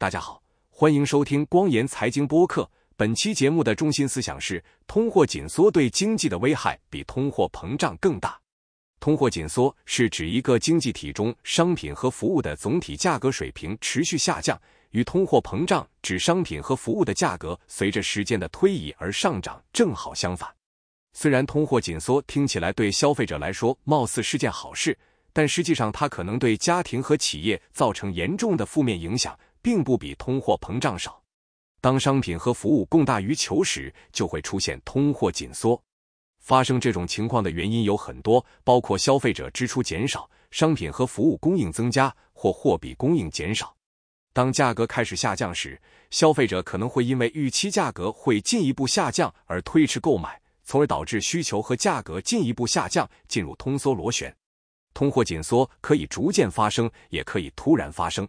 大家好，欢迎收听光言财经播客。本期节目的中心思想是：通货紧缩对经济的危害比通货膨胀更大。通货紧缩是指一个经济体中商品和服务的总体价格水平持续下降，与通货膨胀指商品和服务的价格随着时间的推移而上涨正好相反。虽然通货紧缩听起来对消费者来说貌似是件好事，但实际上它可能对家庭和企业造成严重的负面影响。并不比通货膨胀少。当商品和服务供大于求时，就会出现通货紧缩。发生这种情况的原因有很多，包括消费者支出减少、商品和服务供应增加或货币供应减少。当价格开始下降时，消费者可能会因为预期价格会进一步下降而推迟购买，从而导致需求和价格进一步下降，进入通缩螺旋。通货紧缩可以逐渐发生，也可以突然发生。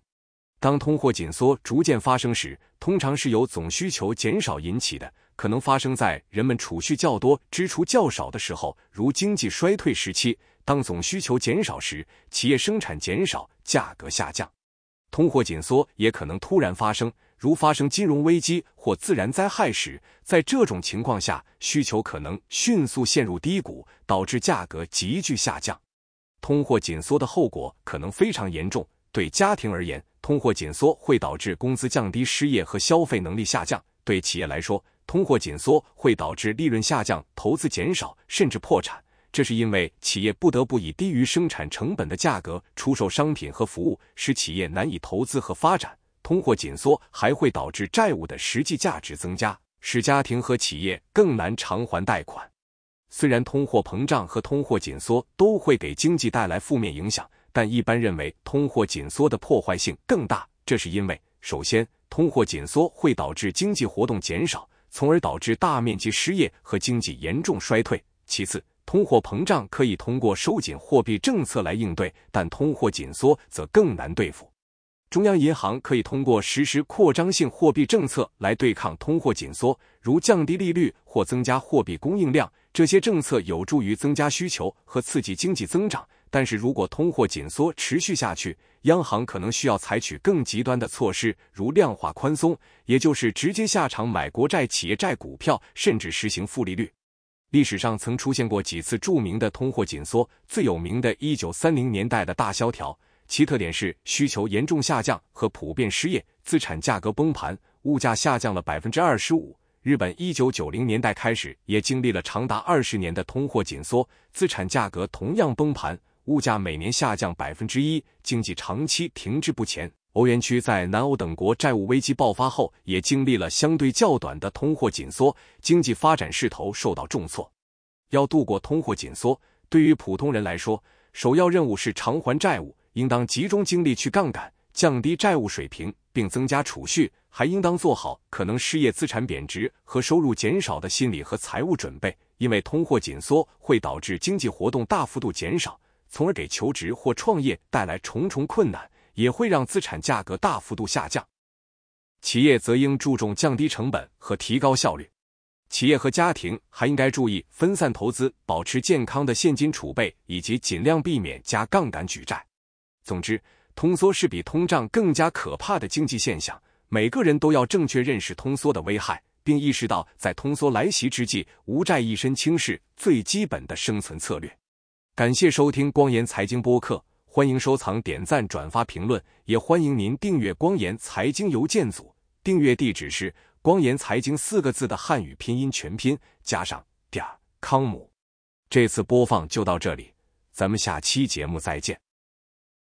当通货紧缩逐渐发生时，通常是由总需求减少引起的，可能发生在人们储蓄较多、支出较少的时候，如经济衰退时期。当总需求减少时，企业生产减少，价格下降。通货紧缩也可能突然发生，如发生金融危机或自然灾害时，在这种情况下，需求可能迅速陷入低谷，导致价格急剧下降。通货紧缩的后果可能非常严重，对家庭而言。通货紧缩会导致工资降低、失业和消费能力下降。对企业来说，通货紧缩会导致利润下降、投资减少，甚至破产。这是因为企业不得不以低于生产成本的价格出售商品和服务，使企业难以投资和发展。通货紧缩还会导致债务的实际价值增加，使家庭和企业更难偿还贷款。虽然通货膨胀和通货紧缩都会给经济带来负面影响。但一般认为，通货紧缩的破坏性更大。这是因为，首先，通货紧缩会导致经济活动减少，从而导致大面积失业和经济严重衰退；其次，通货膨胀可以通过收紧货币政策来应对，但通货紧缩则更难对付。中央银行可以通过实施扩张性货币政策来对抗通货紧缩，如降低利率或增加货币供应量。这些政策有助于增加需求和刺激经济增长。但是如果通货紧缩持续下去，央行可能需要采取更极端的措施，如量化宽松，也就是直接下场买国债、企业债、股票，甚至实行负利率。历史上曾出现过几次著名的通货紧缩，最有名的一九三零年代的大萧条，其特点是需求严重下降和普遍失业，资产价格崩盘，物价下降了百分之二十五。日本一九九零年代开始也经历了长达二十年的通货紧缩，资产价格同样崩盘。物价每年下降百分之一，经济长期停滞不前。欧元区在南欧等国债务危机爆发后，也经历了相对较短的通货紧缩，经济发展势头受到重挫。要度过通货紧缩，对于普通人来说，首要任务是偿还债务，应当集中精力去杠杆，降低债务水平，并增加储蓄，还应当做好可能失业、资产贬值和收入减少的心理和财务准备，因为通货紧缩会导致经济活动大幅度减少。从而给求职或创业带来重重困难，也会让资产价格大幅度下降。企业则应注重降低成本和提高效率。企业和家庭还应该注意分散投资，保持健康的现金储备，以及尽量避免加杠杆举债。总之，通缩是比通胀更加可怕的经济现象。每个人都要正确认识通缩的危害，并意识到在通缩来袭之际，无债一身轻是最基本的生存策略。感谢收听光岩财经播客，欢迎收藏、点赞、转发、评论，也欢迎您订阅光岩财经邮件组。订阅地址是“光岩财经”四个字的汉语拼音全拼加上点儿康姆。这次播放就到这里，咱们下期节目再见。